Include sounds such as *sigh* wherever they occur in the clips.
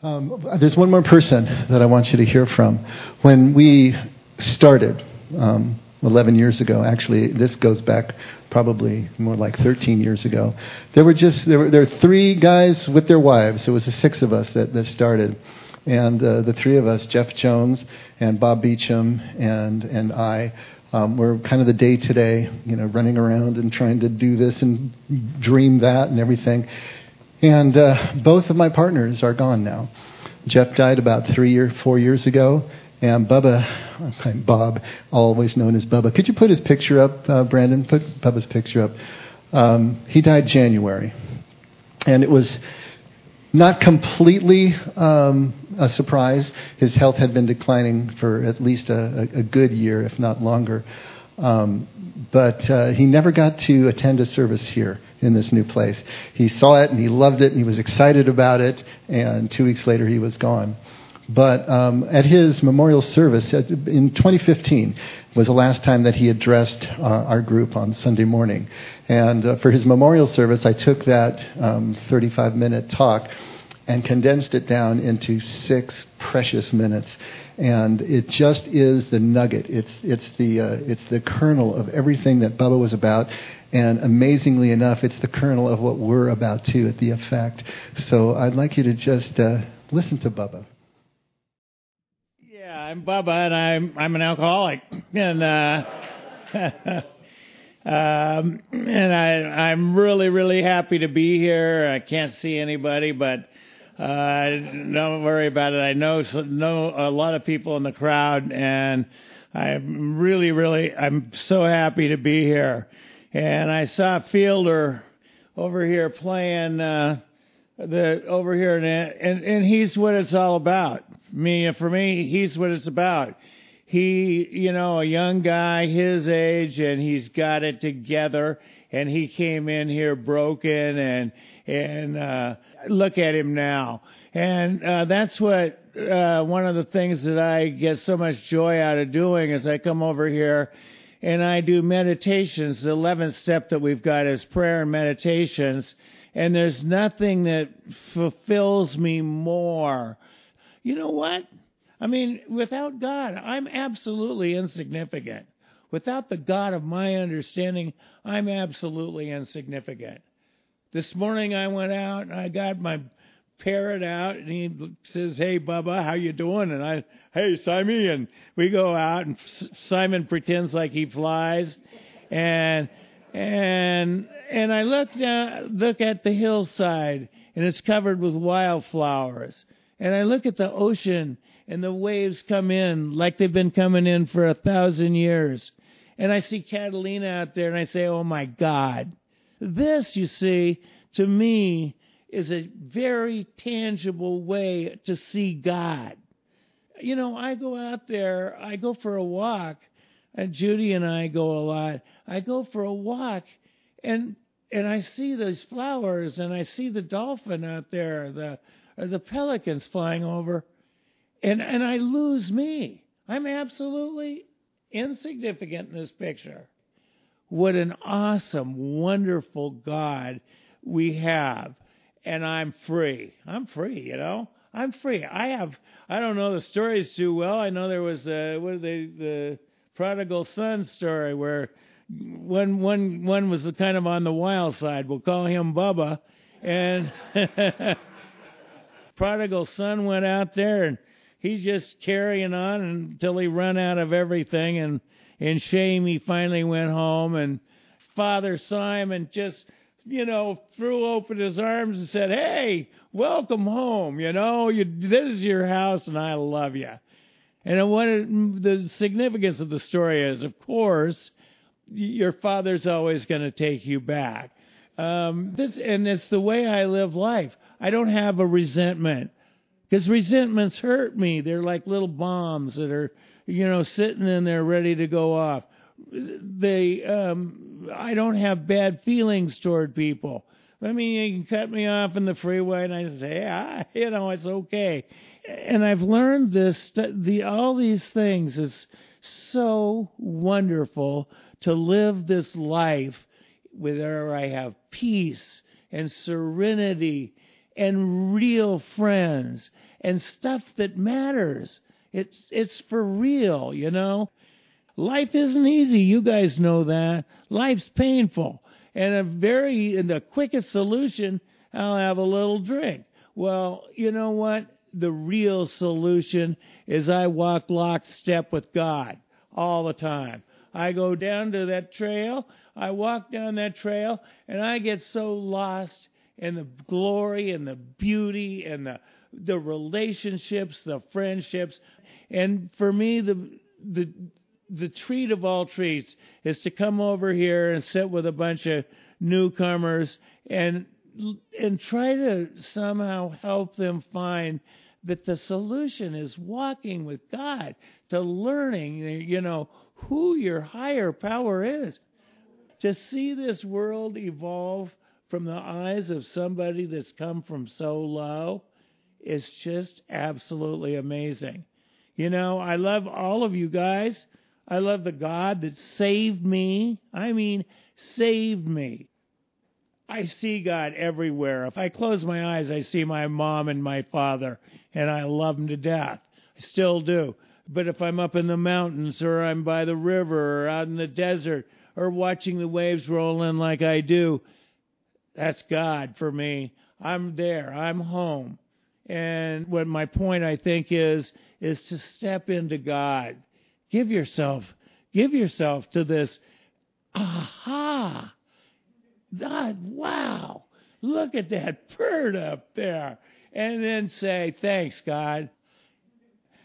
Um, there's one more person that I want you to hear from. When we started um, 11 years ago, actually, this goes back probably more like 13 years ago. There were just there were there were three guys with their wives. It was the six of us that, that started, and uh, the three of us, Jeff Jones and Bob Beauchamp and and I. Um, we're kind of the day to day, you know, running around and trying to do this and dream that and everything. And uh, both of my partners are gone now. Jeff died about three or four years ago, and Bubba, Bob, always known as Bubba. Could you put his picture up, uh, Brandon? Put Bubba's picture up. Um, he died January, and it was not completely um, a surprise. His health had been declining for at least a, a, a good year, if not longer. Um, but uh, he never got to attend a service here in this new place. He saw it and he loved it and he was excited about it, and two weeks later he was gone. But um, at his memorial service in 2015 was the last time that he addressed uh, our group on Sunday morning. And uh, for his memorial service, I took that um, 35 minute talk and condensed it down into six precious minutes. And it just is the nugget. It's, it's, the, uh, it's the kernel of everything that Bubba was about. And amazingly enough, it's the kernel of what we're about too at the effect. So I'd like you to just uh, listen to Bubba. Yeah, I'm Bubba, and I'm I'm an alcoholic, and uh, *laughs* um, and I I'm really really happy to be here. I can't see anybody, but uh, don't worry about it. I know know a lot of people in the crowd, and I'm really really I'm so happy to be here. And I saw Fielder over here playing uh, the over here, and and and he's what it's all about me for me he's what it's about he you know a young guy his age and he's got it together and he came in here broken and and uh look at him now. And uh that's what uh one of the things that I get so much joy out of doing is I come over here and I do meditations the 11th step that we've got is prayer and meditations. And there's nothing that fulfills me more. You know what? I mean, without God, I'm absolutely insignificant. Without the God of my understanding, I'm absolutely insignificant. This morning I went out and I got my parrot out and he says, "Hey Bubba, how you doing?" And I, "Hey Simon," and we go out and Simon pretends like he flies, and and and I look down, look at the hillside and it's covered with wildflowers and I look at the ocean and the waves come in like they've been coming in for a thousand years. And I see Catalina out there and I say, oh my God. This, you see, to me, is a very tangible way to see God. You know, I go out there, I go for a walk, and Judy and I go a lot. I go for a walk and and I see those flowers and I see the dolphin out there, the the pelicans flying over, and and I lose me. I'm absolutely insignificant in this picture. What an awesome, wonderful God we have, and I'm free. I'm free, you know. I'm free. I have. I don't know the stories too well. I know there was a what they the prodigal son story where one one one was kind of on the wild side. We'll call him Bubba, and *laughs* prodigal son went out there and he's just carrying on until he run out of everything and in shame he finally went home and father simon just you know threw open his arms and said hey welcome home you know you, this is your house and i love you and what it, the significance of the story is of course your father's always going to take you back. Um, this and it's the way i live life. I don't have a resentment because resentments hurt me. They're like little bombs that are, you know, sitting in there ready to go off. They, um, I don't have bad feelings toward people. I mean, you can cut me off in the freeway, and I say, ah, *laughs* you know, it's okay. And I've learned this. The all these things is so wonderful to live this life where I have peace and serenity and real friends and stuff that matters. It's it's for real, you know. Life isn't easy. You guys know that. Life's painful. And a very and the quickest solution, I'll have a little drink. Well, you know what? The real solution is I walk lockstep with God all the time. I go down to that trail, I walk down that trail, and I get so lost in the glory and the beauty and the the relationships, the friendships. And for me the the the treat of all treats is to come over here and sit with a bunch of newcomers and and try to somehow help them find that the solution is walking with God, to learning, you know, who your higher power is. To see this world evolve from the eyes of somebody that's come from so low is just absolutely amazing. You know, I love all of you guys. I love the God that saved me. I mean, saved me. I see God everywhere. If I close my eyes, I see my mom and my father, and I love them to death. I still do. But if I'm up in the mountains, or I'm by the river, or out in the desert, or watching the waves roll in like I do, that's God for me. I'm there. I'm home. And what my point I think is is to step into God. Give yourself give yourself to this aha God, wow, look at that bird up there. And then say, thanks, God.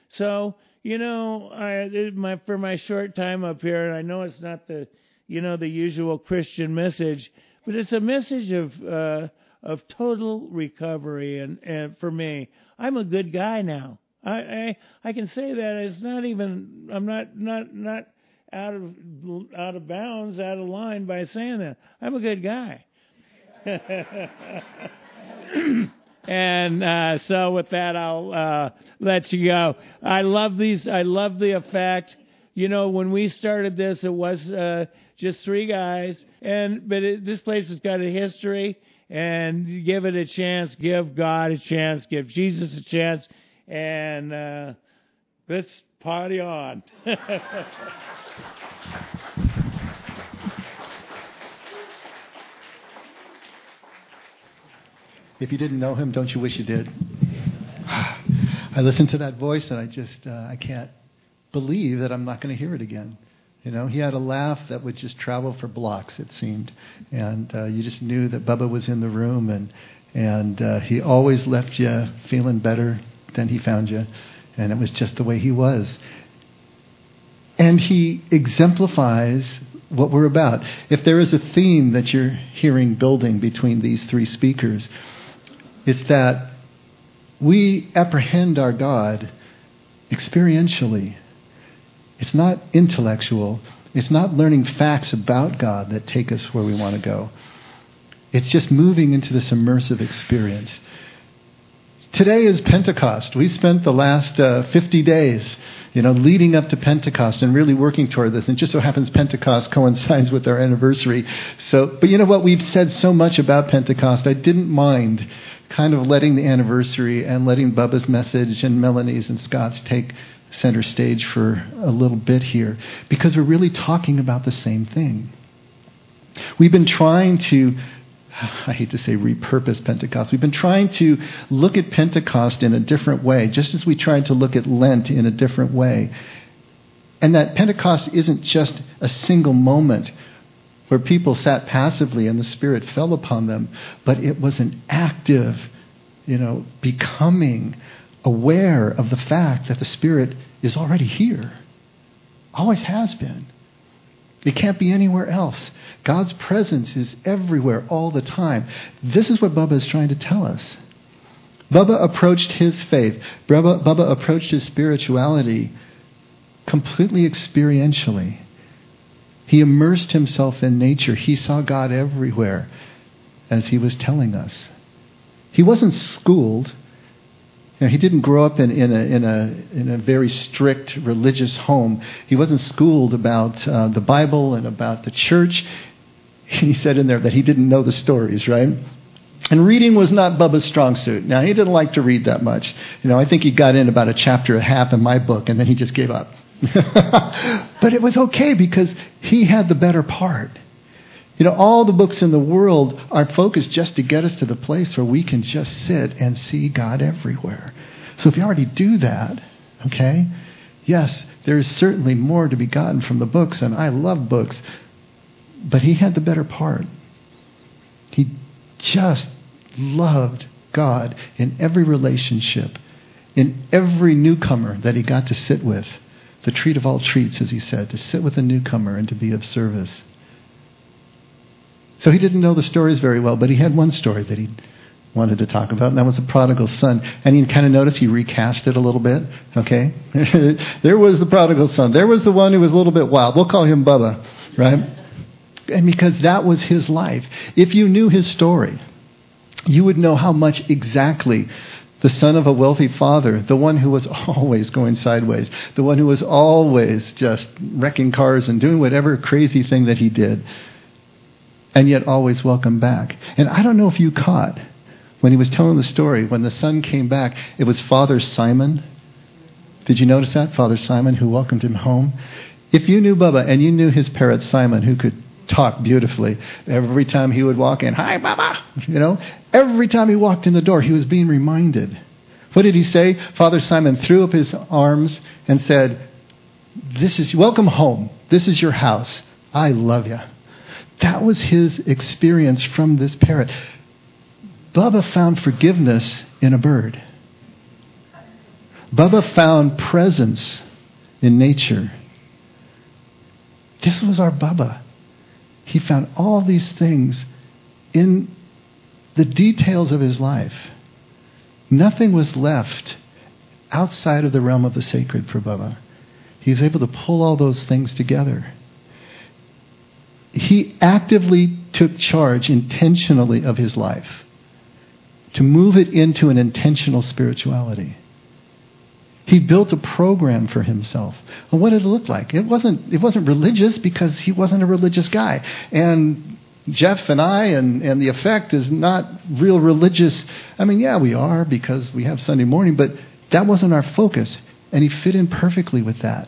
So, you know, I, my, for my short time up here, and I know it's not the, you know, the usual Christian message, but it's a message of, uh, of total recovery. And, and for me, I'm a good guy now. I, I, I can say that it's not even, I'm not, not, not out of out of bounds, out of line by saying that. I'm a good guy. *laughs* and uh, so with that, I'll uh, let you go. I love these. I love the effect. You know, when we started this, it was uh, just three guys, and but it, this place has got a history. And give it a chance. Give God a chance. Give Jesus a chance. And uh, let's party on. *laughs* If you didn't know him, don't you wish you did? *sighs* I listened to that voice and I just, uh, I can't believe that I'm not going to hear it again. You know, he had a laugh that would just travel for blocks, it seemed. And uh, you just knew that Bubba was in the room and, and uh, he always left you feeling better than he found you. And it was just the way he was. And he exemplifies what we're about. If there is a theme that you're hearing building between these three speakers, it's that we apprehend our God experientially. It's not intellectual. It's not learning facts about God that take us where we want to go. It's just moving into this immersive experience. Today is Pentecost. We spent the last uh, 50 days you know, leading up to Pentecost and really working toward this. And just so happens Pentecost *laughs* coincides with our anniversary. So, but you know what? We've said so much about Pentecost. I didn't mind kind of letting the anniversary and letting Bubba's message and Melanie's and Scott's take center stage for a little bit here because we're really talking about the same thing. We've been trying to *laughs* I hate to say repurpose Pentecost. We've been trying to look at Pentecost in a different way, just as we tried to look at Lent in a different way. And that Pentecost isn't just a single moment where people sat passively and the Spirit fell upon them, but it was an active, you know, becoming aware of the fact that the Spirit is already here, always has been. It can't be anywhere else. God's presence is everywhere all the time. This is what Bubba is trying to tell us. Bubba approached his faith, Bubba, Bubba approached his spirituality completely experientially. He immersed himself in nature. He saw God everywhere, as he was telling us. He wasn't schooled. He didn't grow up in, in, a, in, a, in a very strict religious home. He wasn't schooled about uh, the Bible and about the church. He said in there that he didn't know the stories, right? And reading was not Bubba's strong suit. Now, he didn't like to read that much. You know, I think he got in about a chapter and a half in my book, and then he just gave up. *laughs* but it was okay because he had the better part. You know, all the books in the world are focused just to get us to the place where we can just sit and see God everywhere. So if you already do that, okay, yes, there is certainly more to be gotten from the books, and I love books, but he had the better part. He just loved God in every relationship, in every newcomer that he got to sit with. The treat of all treats, as he said, to sit with a newcomer and to be of service. So he didn't know the stories very well, but he had one story that he wanted to talk about, and that was the prodigal son. And you kind of notice he recast it a little bit, okay? *laughs* there was the prodigal son. There was the one who was a little bit wild. We'll call him Bubba, right? And because that was his life. If you knew his story, you would know how much exactly the son of a wealthy father, the one who was *laughs* always going sideways, the one who was always just wrecking cars and doing whatever crazy thing that he did, and yet always welcome back. And I don't know if you caught when he was telling the story, when the son came back, it was Father Simon. Did you notice that? Father Simon who welcomed him home. If you knew Bubba and you knew his parrot Simon who could talk beautifully, every time he would walk in, hi Bubba, you know, every time he walked in the door, he was being reminded. What did he say? Father Simon threw up his arms and said, This is, welcome home. This is your house. I love you. That was his experience from this parrot. Bubba found forgiveness in a bird. Bubba found presence in nature. This was our Bubba. He found all these things in the details of his life. Nothing was left outside of the realm of the sacred for Bubba. He was able to pull all those things together he actively took charge intentionally of his life to move it into an intentional spirituality. He built a program for himself. Well, what did it look like? It wasn't, it wasn't religious because he wasn't a religious guy. And Jeff and I and, and the effect is not real religious. I mean, yeah, we are because we have Sunday morning, but that wasn't our focus. And he fit in perfectly with that.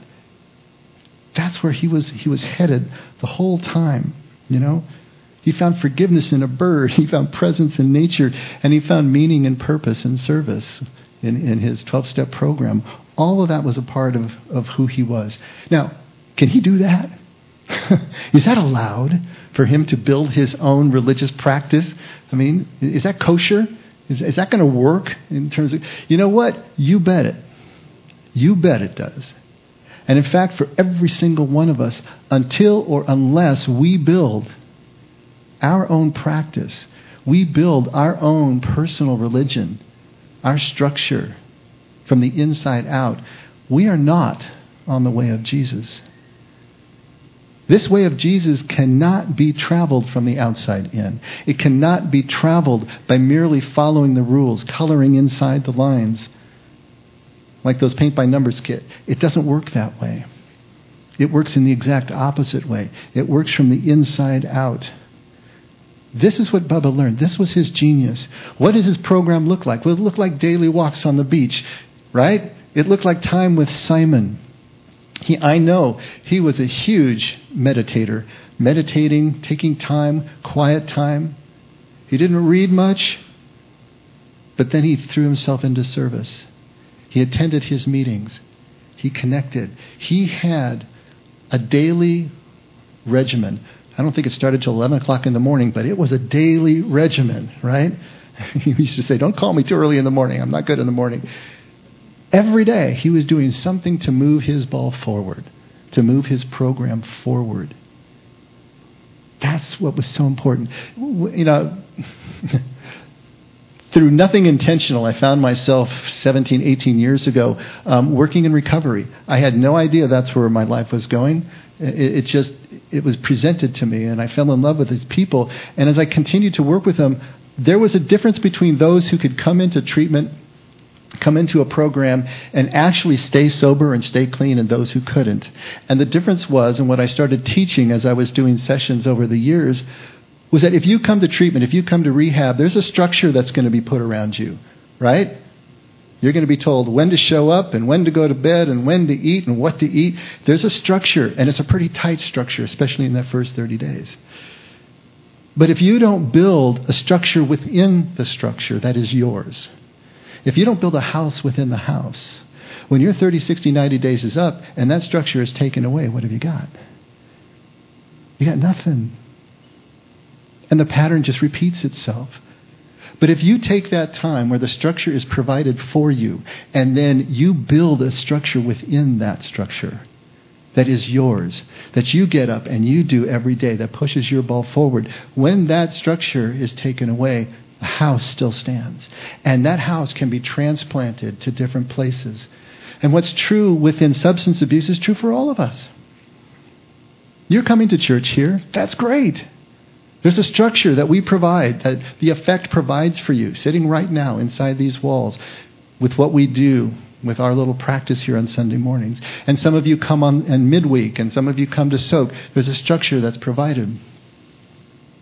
That's where he was, he was headed the whole time, you know? He found forgiveness in a bird. *laughs* He found presence in nature. And he found meaning and purpose and service in, in his 12 step program. All of that was a part of, of who he was. Now, can he do that? *laughs* is that allowed for him to build his own religious practice? I mean, is that kosher? Is, is that going to work in terms of, you know what? You bet it. You bet it does. And in fact, for every single one of us, until or unless we build our own practice, we build our own personal religion, our structure from the inside out, we are not on the way of Jesus. This way of Jesus cannot be traveled from the outside in. It cannot be traveled by merely following the rules, coloring inside the lines like those paint by numbers kit. It doesn't work that way. It works in the exact opposite way. It works from the inside out. This is what Bubba learned. This was his genius. What does his program look like? Well, it looked like daily walks on the beach, right? It looked like time with Simon. He, I know he was a huge meditator, meditating, taking time, quiet time. He didn't read much, but then he threw himself into service. He attended his meetings. He connected. He had a daily regimen. I don't think it started till 11 o'clock in the morning, but it was a daily regimen, right? *laughs* he used to say, Don't call me too early in the morning. I'm not good in the morning. Every day, he was doing something to move his ball forward, to move his program forward. That's what was so important. You know, *laughs* through nothing intentional, I found myself 17, 18 years ago um, working in recovery. I had no idea that's where my life was going. It, it, just it was presented to me, and I fell in love with these people. And as I continued to work with them, there was a difference between those who could come into treatment, come into a program, and actually stay sober and stay clean, and those who couldn't. And the difference was, and what I started teaching as I was doing sessions over the years, was that if you come to treatment, if you come to rehab, there's a structure that's going to be put around you, right? You're going to be told when to show up and when to go to bed and when to eat and what to eat. There's a structure, and it's a pretty tight structure, especially in that first 30 days. But if you don't build a structure within the structure that is yours, if you don't build a house within the house, when your 30, 60, 90 days is up and that structure is taken away, what have you got? You got nothing. And the pattern just repeats itself. But if you take that time where the structure is provided for you and then you build a structure within that structure that is yours, that you get up and you do every day that pushes your ball forward, when that structure is taken away, the house still stands. And that house can be transplanted to different places. And what's true within substance abuse is true for all of us. You're coming to church here. That's great. There's a structure that we provide, that the effect provides for you, sitting right now inside these walls with what we do with our little practice here on Sunday mornings. And some of you come on and midweek, and some of you come to soak. There's a structure that's provided.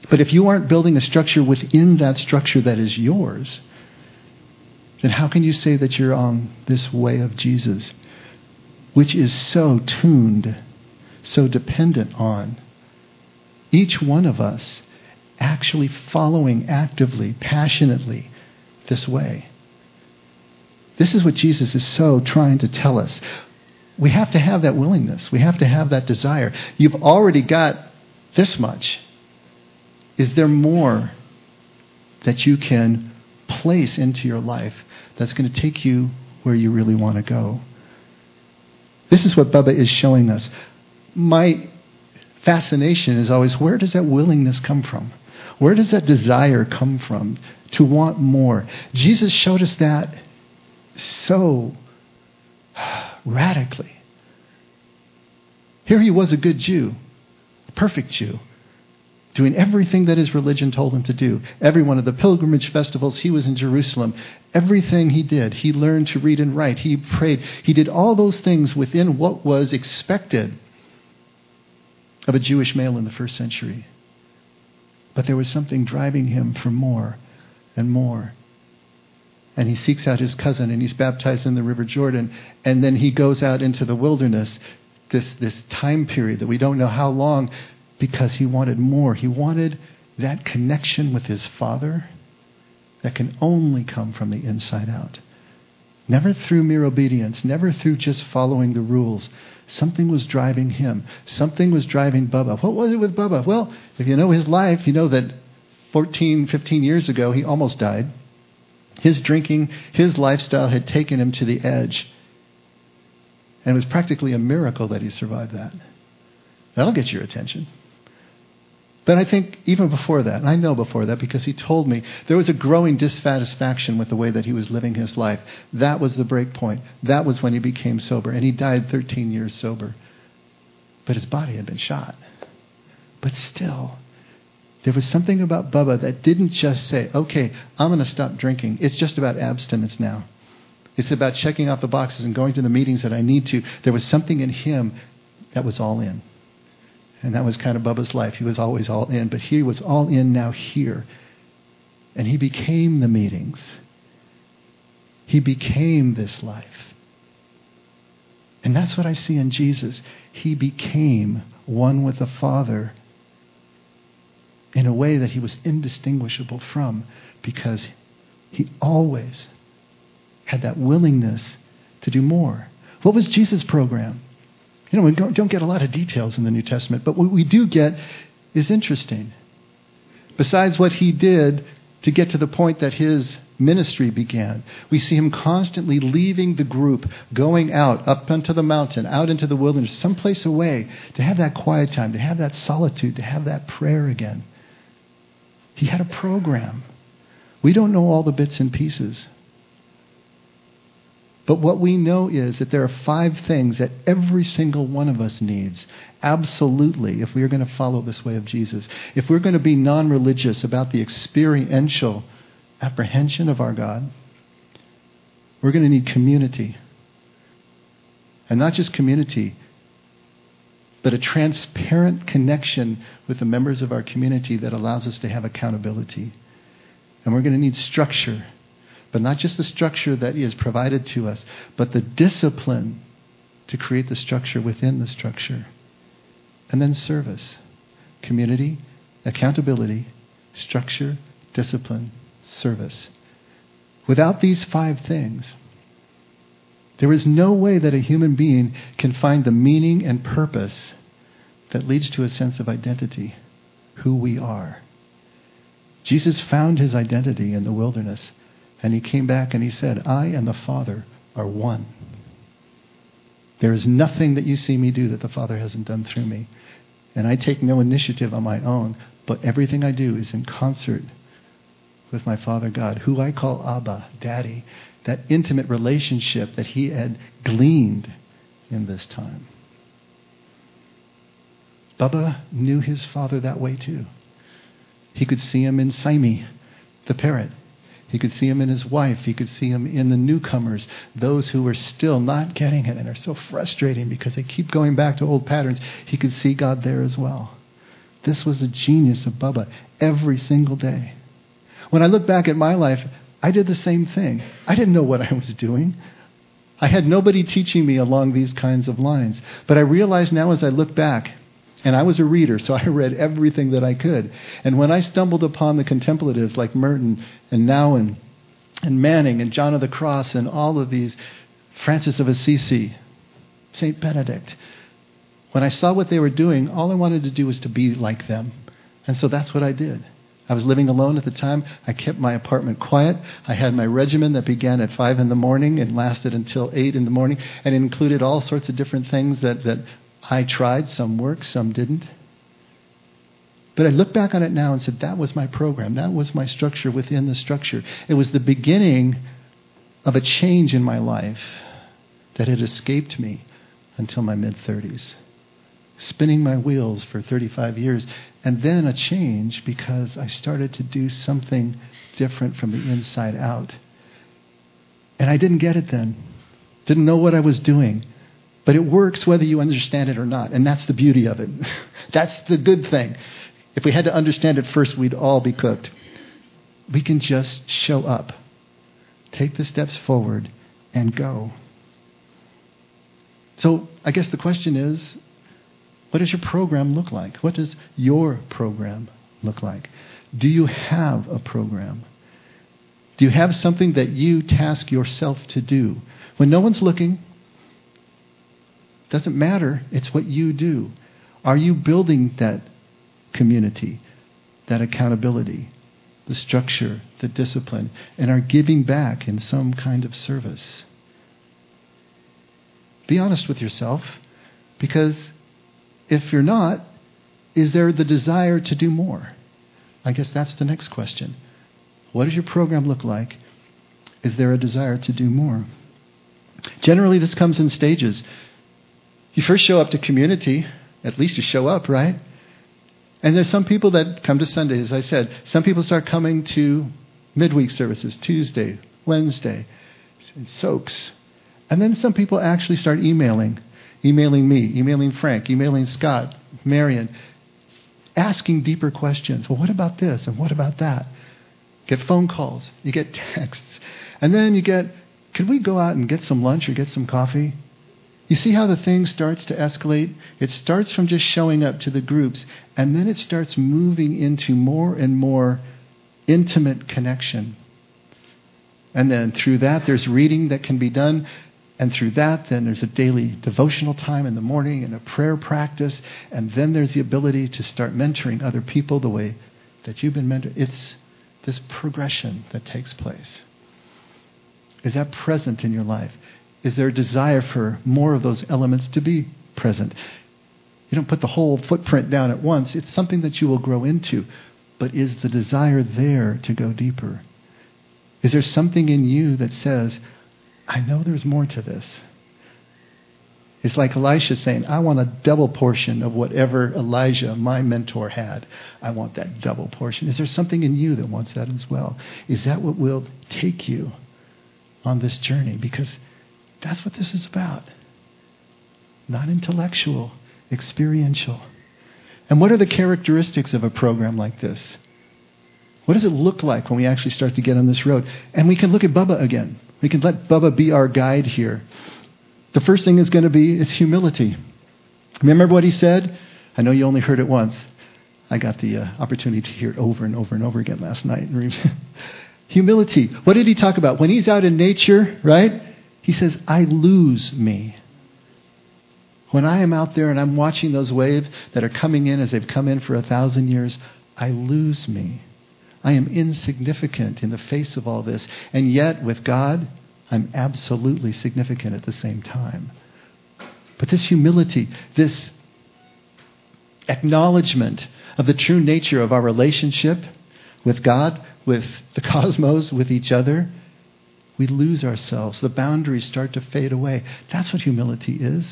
But if you aren't building a structure within that structure that is yours, then how can you say that you're on this way of Jesus, which is so tuned, so dependent on each one of us actually following actively, passionately this way. This is what Jesus is so trying to tell us. We have to have that willingness. We have to have that desire. You've already got this much. Is there more that you can place into your life that's going to take you where you really want to go? This is what Bubba is showing us. My fascination is always where does that willingness come from? Where does that desire come from to want more? Jesus showed us that so radically. Here he was a good Jew, a perfect Jew, doing everything that his religion told him to do. Every one of the pilgrimage festivals, he was in Jerusalem. Everything he did, he learned to read and write. He prayed. He did all those things within what was expected of a Jewish male in the first century. But there was something driving him for more and more. And he seeks out his cousin and he's baptized in the River Jordan. And then he goes out into the wilderness, this, this time period that we don't know how long, because he wanted more. He wanted that connection with his father that can only come from the inside out. Never through mere obedience, never through just following the rules. Something was driving him. Something was driving Bubba. What was it with Bubba? Well, if you know his life, you know that 14, 15 years ago, he almost died. His drinking, his lifestyle had taken him to the edge. And it was practically a miracle that he survived that. That'll get your attention. But I think even before that, and I know before that because he told me, there was a growing dissatisfaction with the way that he was living his life. That was the break point. That was when he became sober. And he died 13 years sober. But his body had been shot. But still, there was something about Bubba that didn't just say, okay, I'm going to stop drinking. It's just about abstinence now. It's about checking off the boxes and going to the meetings that I need to. There was something in him that was all in. And that was kind of Bubba's life. He was always all in, but he was all in now here. And he became the meetings. He became this life. And that's what I see in Jesus. He became one with the Father in a way that he was indistinguishable from because he always had that willingness to do more. What was Jesus' program? You know, we don't get a lot of details in the New Testament, but what we do get is interesting. Besides what he did to get to the point that his ministry began, we see him constantly leaving the group, going out, up onto the mountain, out into the wilderness, someplace away, to have that quiet time, to have that solitude, to have that prayer again. He had a program. We don't know all the bits and pieces. But what we know is that there are five things that every single one of us needs, absolutely, if we are going to follow this way of Jesus. If we're going to be non religious about the experiential apprehension of our God, we're going to need community. And not just community, but a transparent connection with the members of our community that allows us to have accountability. And we're going to need structure, but not just the structure that is provided to us, but the discipline to create the structure within the structure. And then service, community, accountability, structure, discipline, service. Without these five things, there is no way that a human being can find the meaning and purpose that leads to a sense of identity, who we are. Jesus found his identity in the wilderness, and he came back and he said, I and the Father are one. There is nothing that you see me do that the Father hasn't done through me. And I take no initiative on my own, but everything I do is in concert with my Father God, who I call Abba, Daddy, that intimate relationship that he had gleaned in this time. Bubba knew his father that way too. He could see him in Simey, the parrot. He could see him in his wife. He could see him in the newcomers, those who were still not getting it and are so frustrating because they keep going back to old patterns. He could see God there as well. This was the genius of Bubba every single day. When I look back at my life, I did the same thing. I didn't know what I was doing. I had nobody teaching me along these kinds of lines. But I realize now as I look back, and I was a reader, so I read everything that I could. And when I stumbled upon the contemplatives like Merton and Nouwen and Manning and John of the Cross and all of these, Francis of Assisi, St. Benedict, when I saw what they were doing, all I wanted to do was to be like them. And so that's what I did. I was living alone at the time. I kept my apartment quiet. I had my regimen that began at 5 in the morning and lasted until 8 in the morning, and included all sorts of different things that, that I tried. Some worked, some didn't. But I look back on it now and said, that was my program. That was my structure within the structure. It was the beginning of a change in my life that had escaped me until my mid 30s spinning my wheels for 35 years, and then a change because I started to do something different from the inside out. And I didn't get it then. Didn't know what I was doing. But it works whether you understand it or not. And that's the beauty of it. *laughs* that's the good thing. If we had to understand it first, we'd all be cooked. We can just show up, take the steps forward, and go. So I guess the question is what does your program look like? What does your program look like? Do you have a program? Do you have something that you task yourself to do? When no one's looking, doesn't matter, it's what you do. Are you building that community, that accountability, the structure, the discipline, and are giving back in some kind of service? Be honest with yourself because if you're not, is there the desire to do more? I guess that's the next question. What does your program look like? Is there a desire to do more? Generally, this comes in stages. You first show up to community, at least you show up, right? And there's some people that come to Sunday, as I said. Some people start coming to midweek services, Tuesday, Wednesday, soaks. And then some people actually start emailing emailing me, emailing Frank, emailing Scott, Marion, asking deeper questions. Well, what about this and what about that? Get phone calls, you get *laughs* texts, and then you get, could we go out and get some lunch or get some coffee? You see how the thing starts to escalate? It starts from just showing up to the groups, and then it starts moving into more and more intimate connection. And then through that, there's reading that can be done. And through that, then there's a daily devotional time in the morning and a prayer practice. And then there's the ability to start mentoring other people the way that you've been mentored. It's this progression that takes place. Is that present in your life? Is there a desire for more of those elements to be present? You don't put the whole footprint down at once. It's something that you will grow into. But is the desire there to go deeper? Is there something in you that says, I know there's more to this. It's like Elisha saying, I want a double portion of whatever Elijah, my mentor, had. I want that double portion. Is there something in you that wants that as well? Is that what will take you on this journey? Because that's what this is about. Not intellectual, experiential. And what are the characteristics of a program like this? What does it look like when we actually start to get on this road? And we can look at Bubba again. We can let Bubba be our guide here. The first thing is going to be is humility. Remember what he said? I know you only heard it once. I got the uh, opportunity to hear it over and over and over again last night. *laughs* humility. What did he talk about? When he's out in nature, right? He says, I lose me. When I am out there and I'm watching those waves that are coming in as they've come in for a thousand years, I lose me. I am insignificant in the face of all this. And yet, with God, I'm absolutely significant at the same time. But this humility, this acknowledgement of the true nature of our relationship with God, with the *laughs* cosmos, with each other, we lose ourselves. The boundaries start to fade away. That's what humility is.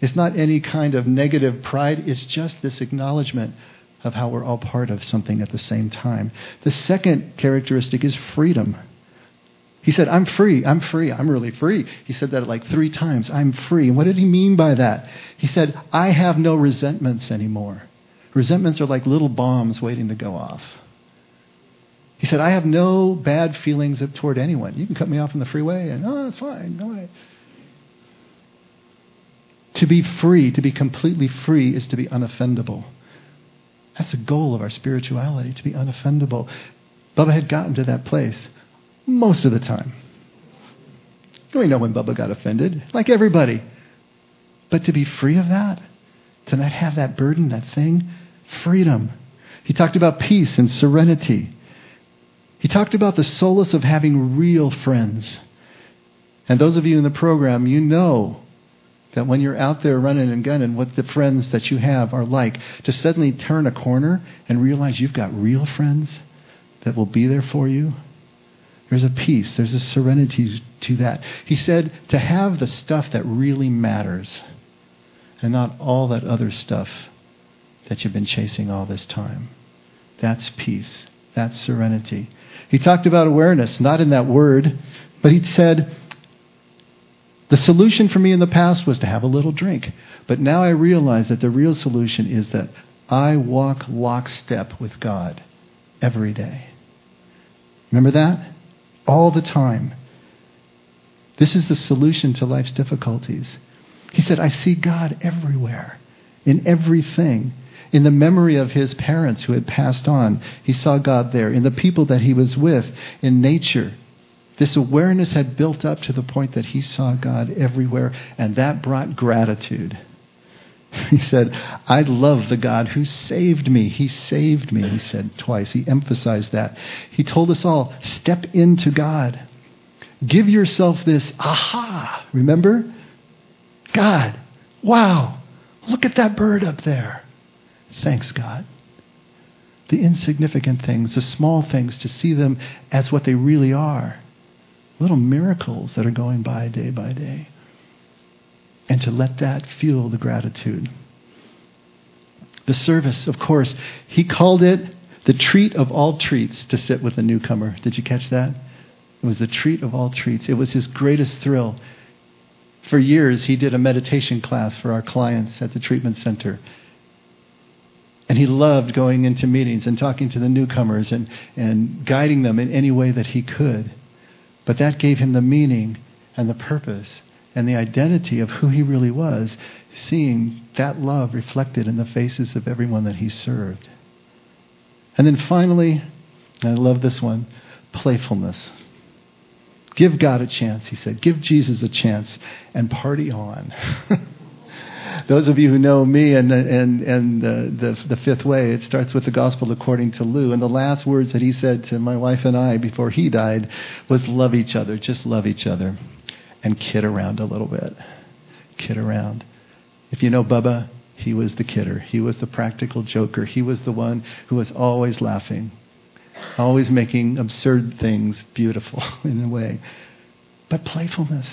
It's not any kind of negative pride, it's just this acknowledgement of how we're all part of something at the same time. The second characteristic is freedom. He said, I'm free, I'm free, I'm really free. He said that like three times. I'm free. And what did he mean by that? He said, I have no resentments anymore. Resentments are like little bombs waiting to go off. He said, I have no bad feelings toward anyone. You can cut me off on the freeway and, oh, it's fine. No way. To be free, to be completely free, is to be unoffendable. That's the goal of our spirituality, to be unoffendable. Bubba had gotten to that place most of the time. We know when Bubba got offended, like everybody. But to be free of that, to not have that burden, that thing, freedom. He talked about peace and serenity. He talked about the solace of having real friends. And those of you in the program, you know that when you're out there running and gunning, what the friends that you have are like, to suddenly turn a corner and realize you've got real friends that will be there for you. There's a peace, there's a serenity to that. He said to have the stuff that really matters and not all that other stuff that you've been chasing all this time. That's peace. That's serenity. He talked about awareness, not in that word, but he said, the solution for me in the past was to have a little drink. But now I realize that the real solution is that I walk lockstep with God every day. Remember that? All the time. This is the solution to life's difficulties. He said, I see God everywhere, in everything. In the memory of his parents who had passed on, he saw God there. In the people that he was with, in nature, this awareness had built up to the point that he saw God everywhere, and that brought gratitude. *laughs* He said, I love the God who saved me. He saved me, he said twice. He emphasized that. He told us all, step into God. Give yourself this aha. Remember? God, wow, look at that bird up there. Thanks, God. The insignificant things, the small things, to see them as what they really are little miracles that are going by day by day. And to let that fuel the gratitude. The service, of course, he called it the treat of all treats to sit with a newcomer. Did you catch that? It was the treat of all treats. It was his greatest thrill. For years, he did a meditation class for our clients at the treatment center. And he loved going into meetings and talking to the newcomers and, and guiding them in any way that he could. But that gave him the meaning and the purpose and the identity of who he really was, seeing that love reflected in the faces of everyone that he served. And then finally, and I love this one, playfulness. Give God a chance, he said. Give Jesus a chance and party on. *laughs* those of you who know me and, and, and the, the, the fifth way, it starts with the gospel according to Lou. And the last words that he said to my wife and I before he died was love each other, just love each other, and kid around a little bit. Kid around. If you know Bubba, he was the kidder. He was the practical joker. He was the one who was always laughing, always making absurd things beautiful *laughs* in a way. But playfulness.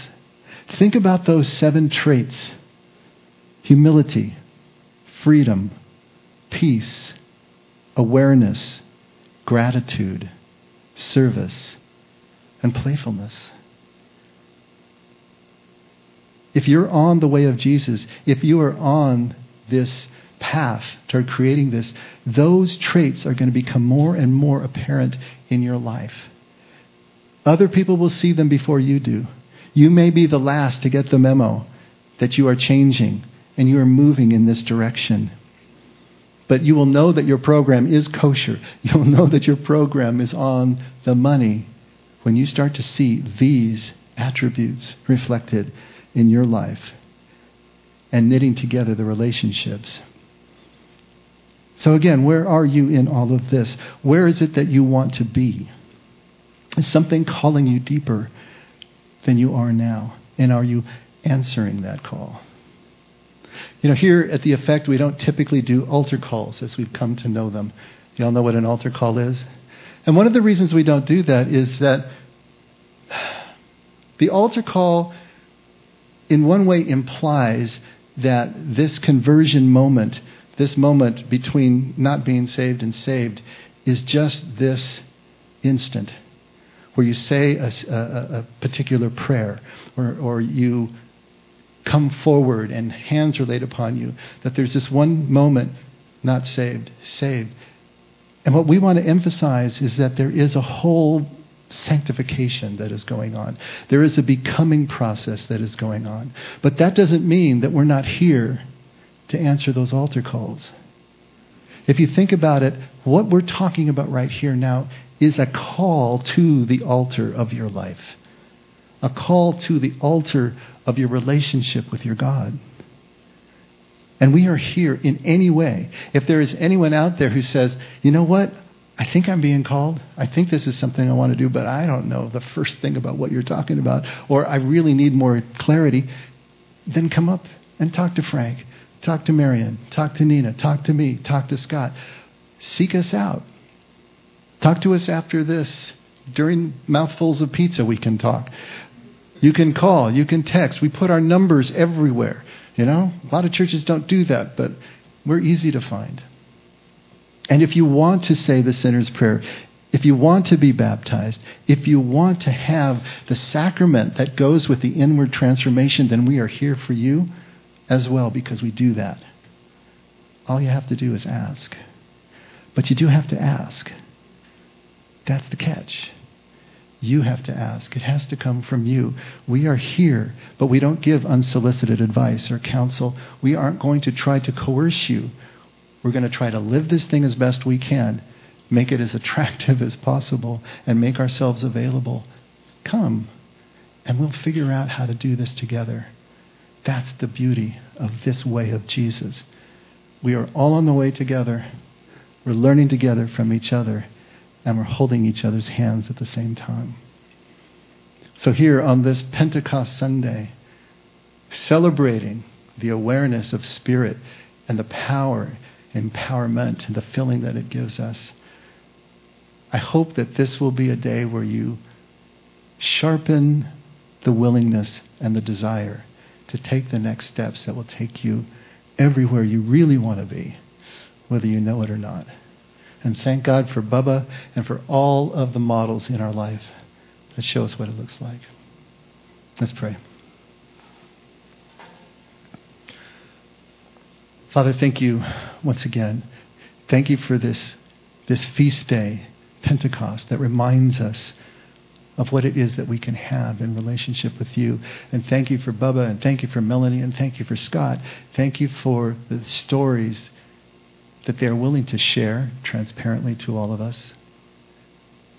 Think about those seven traits humility, freedom, peace, awareness, gratitude, service, and playfulness. if you're on the way of Jesus, if you are on this path toward creating this, those traits are going to become more and more apparent in your life. Other people will see them before you do. You may be the last to get the memo that you are changing and you are moving in this direction. But you will know that your program is kosher. *laughs* You'll know that your program is on the money when you start to see these attributes reflected in your life and knitting together the relationships. So, again, where are you in all of this? Where is it that you want to be? Is something calling you deeper than you are now? And are you answering that call? You know, here at the effect, we don't typically do altar calls as we've come to know them. You all know what an altar call is? And one of the reasons we don't do that is that the altar call, in one way, implies that this conversion moment, this moment between not being saved and saved, is just this instant where you say a, a, a particular prayer or, or you come forward and hands are laid upon you, that there's this one moment not saved, saved. And what we want to emphasize is that there is a whole sanctification that is going on. There is a becoming process that is going on. But that doesn't mean that we're not here to answer those altar calls. If you think about it, what we're talking about right here now is a call to the altar of your life, a call to the altar of your relationship with your God. And we are here in any way. If there is anyone out there who says, you know what? I think I'm being called. I think this is something I want to do, but I don't know the first thing about what you're talking about, or I really need more clarity, then come up and talk to Frank, talk to Marion, talk to Nina, talk to me, talk to Scott. Seek us out. Talk to us after this. During mouthfuls of pizza, we can talk. You can call, you can text. We put our numbers everywhere. You know, a lot of churches don't do that, but we're easy to find. And if you want to say the sinner's prayer, if you want to be baptized, if you want to have the sacrament that goes with the inward transformation, then we are here for you as well because we do that. All you have to do is ask. But you do have to ask. That's the catch. You have to ask. It has to come from you. We are here, but we don't give unsolicited advice or counsel. We aren't going to try to coerce you we're going to try to live this thing as best we can, make it as *laughs* attractive as possible, and make ourselves available. Come, and we'll figure out how to do this together. That's the beauty of this way of Jesus. We are all on the way together. We're learning together from each other, and we're holding each other's hands at the same time. So, here on this Pentecost Sunday, celebrating the awareness of Spirit and the power empowerment and the feeling that it gives us. I hope that this will be a day where you sharpen the willingness and the desire to take the next steps that will take you everywhere you really want to be, whether you know it or not. And thank God for Bubba and for all of the models in our life that show us what it looks like. Let's pray. Father, thank you once again. Thank you for this, this feast day, Pentecost, that reminds us of what it is that we can have in relationship with you. And thank you for Bubba, and thank you for Melanie, and thank you for Scott. Thank you for the stories that they are willing to share transparently to all of us,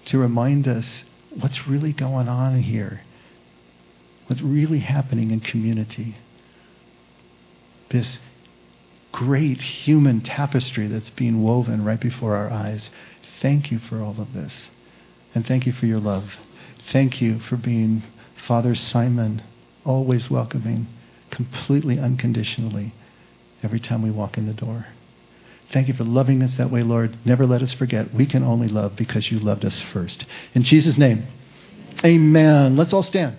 to remind us what's really going on here, what's really happening in community. This great human tapestry that's being woven right before our eyes. Thank you for all of this. And thank you for your love. Thank you for being Father Simon, always welcoming, completely unconditionally, every time we walk in the door. Thank you for loving us that way, Lord. Never let us forget we can only love because you loved us first. In Jesus' name, amen. Let's all stand.